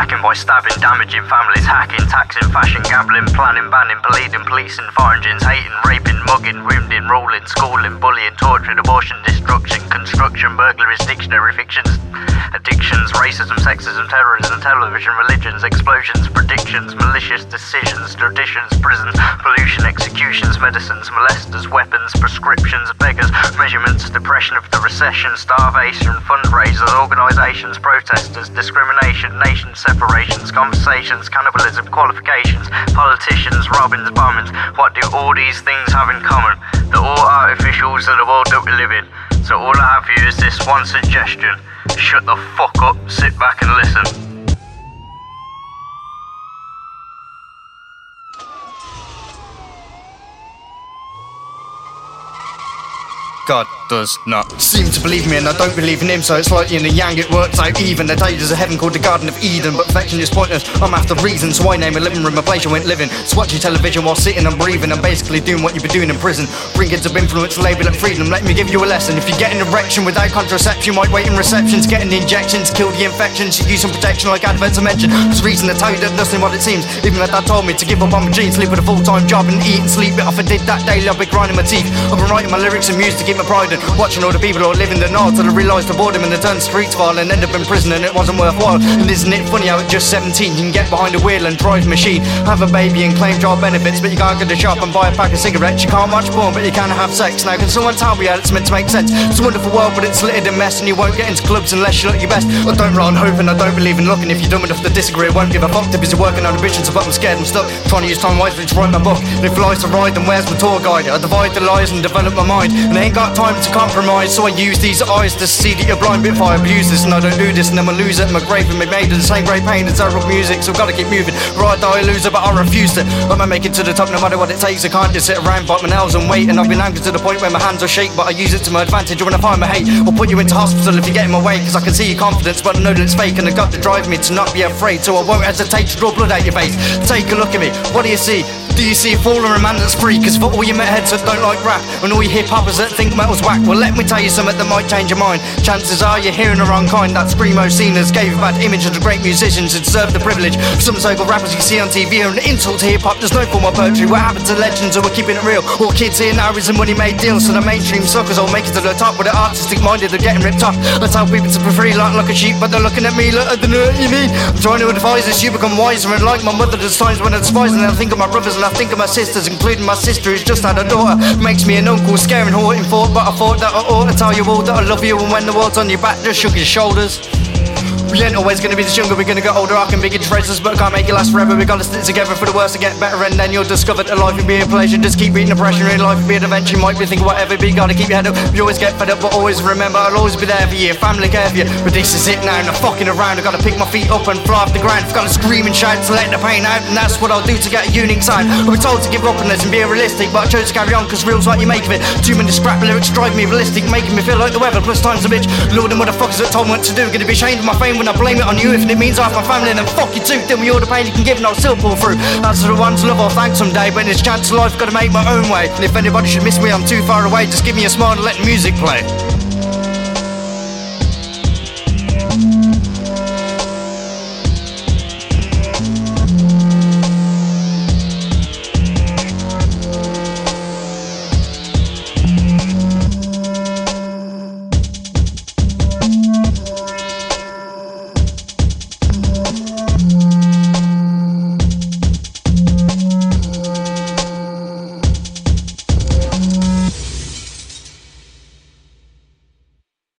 packing by stabbing, damaging families, hacking, taxing, fashion, gambling, planning, banning, bleeding, policing, foreign hating, raping, mugging, wounding, rolling, schooling, bullying, torturing, abortion, destruction, construction, burglaries, dictionary fictions, addictions, racism, sexism, terrorism, television, religions, explosions, predictions, malicious decisions, traditions, prisons, pollution, executions, medicines, molesters, weapons, prescriptions, beggars, measurements, depression of the recession, starvation, fundraisers, organisations, protesters, discrimination, nation separations, conversations, cannibalism, qualifications, politicians, robins, bombings. What do all these things have in common? They're all artificials of the world that we live in. So all I have for you is this one suggestion. Shut the fuck up, sit back and listen. God does not seem to believe me, and I don't believe in him, so it's like yin and yang, it works out even. The day there's a heaven called the Garden of Eden, but perfection is pointless. I'm after reason, so I name a living room a place you ain't living. It's watching television while sitting and breathing, and basically doing what you've been doing in prison. Bring kids of influence, label it freedom. Let me give you a lesson. If you get an erection without contraception, you might wait in receptions, getting the injections, kill the infections. Use some protection like adverts I mentioned. There's reason to tell you that nothing what it seems. Even my dad told me to give up on my jeans, sleep with a full time job, and eat and sleep it off. I did that daily, I've been grinding my teeth. I've been writing my lyrics and music to keep my pride in. Watching all the people who live in the north till I realised the boredom and the turn streets vile and end up in prison and it wasn't worthwhile. And isn't it funny how at just 17 you can get behind a wheel and drive machine, have a baby and claim job benefits, but you can't go to the shop and buy a pack of cigarettes. You can't watch porn, but you can have sex. Now, can someone tell me how it's meant to make sense? It's a wonderful world, but it's littered in mess, and you won't get into clubs unless you look your best. I don't on hoping, I don't believe in looking. If you're dumb enough to disagree, I won't give a fuck. Tip is working on ambitions, but I'm scared I'm stuck. Trying to use time wisely to write my book. And if life's a ride, then where's my tour guide? I divide the lies and develop my mind. And I ain't got time to compromise, so I use these eyes to see that you're blind. If I abuse this and I don't do this, and then I lose it, my grave and my made of the same great pain and terrible music. So I've got to keep moving. Right, die, loser, but I refuse to. I'm gonna make it to the top no matter what it takes. I can't just sit around, bite my nails and wait. And I've been angry to the point where my hands are shake, but I use it to my advantage. When I find my hate, I'll put you into hospital if you get in my way. Cause I can see your confidence, but I know that it's fake. And I got to drive me to not be afraid. So I won't hesitate to draw blood out your face. Take a look at me. What do you see? Do you see a fall or a man that's free? Cause for all your heads that don't like rap, and all your hip hoppers that think metal's whack, well, let me tell you something that might change your mind. Chances are you're hearing the wrong kind. That Screamo scene gave a bad image of the great musicians who deserve the privilege. Some so called rappers you see on TV are an insult to hip hop. There's no form of poetry. What happened to legends who are keeping it real? All kids here now is a money made deals. So the mainstream suckers all make it to the top with the artistic minded They're getting ripped off. I tell people to be free like, like a sheep, but they're looking at me like, I don't know what you mean. I'm trying to advise this, you become wiser. And like my mother, there's times when I despise and I think of my brothers and I think of my sisters including my sister who's just had a daughter. Makes me an uncle, scaring, haunting thought, but I thought that I ought to tell you all that I love you, and when the world's on your back, just shrug your shoulders. We ain't always gonna be this younger, we're gonna get older. I can be good traces, but can't make it last forever. We gotta stick together for the worst to get better, and then you'll discover that life will be a pleasure. Just keep beating the pressure in life, be an adventure. You might be thinking whatever, but you gotta keep your head up. You always get fed up, but always remember I'll always be there for you. Family care for you. But this is it now, and I'm fucking around. I gotta pick my feet up and fly off the ground. I've gotta scream and shout to let the pain out, and that's what I'll do to get a unique sound. I was told to give up on this and be realistic, but I chose to carry on because real's what you make of it. Too many scrap lyrics drive me realistic, making me feel like the weather. Plus time's a bitch. Lord and motherfuckers that told me what to do. Gonna be ashamed of my fame when I blame it on you. If it means half my family, then fuck you too. Deal me all the pain you can give, and I'll still pull through. That's the one to love or thank someday, in this chance of life, gotta make my own way. And if anybody should miss me, I'm too far away. Just give me a smile and let the music play.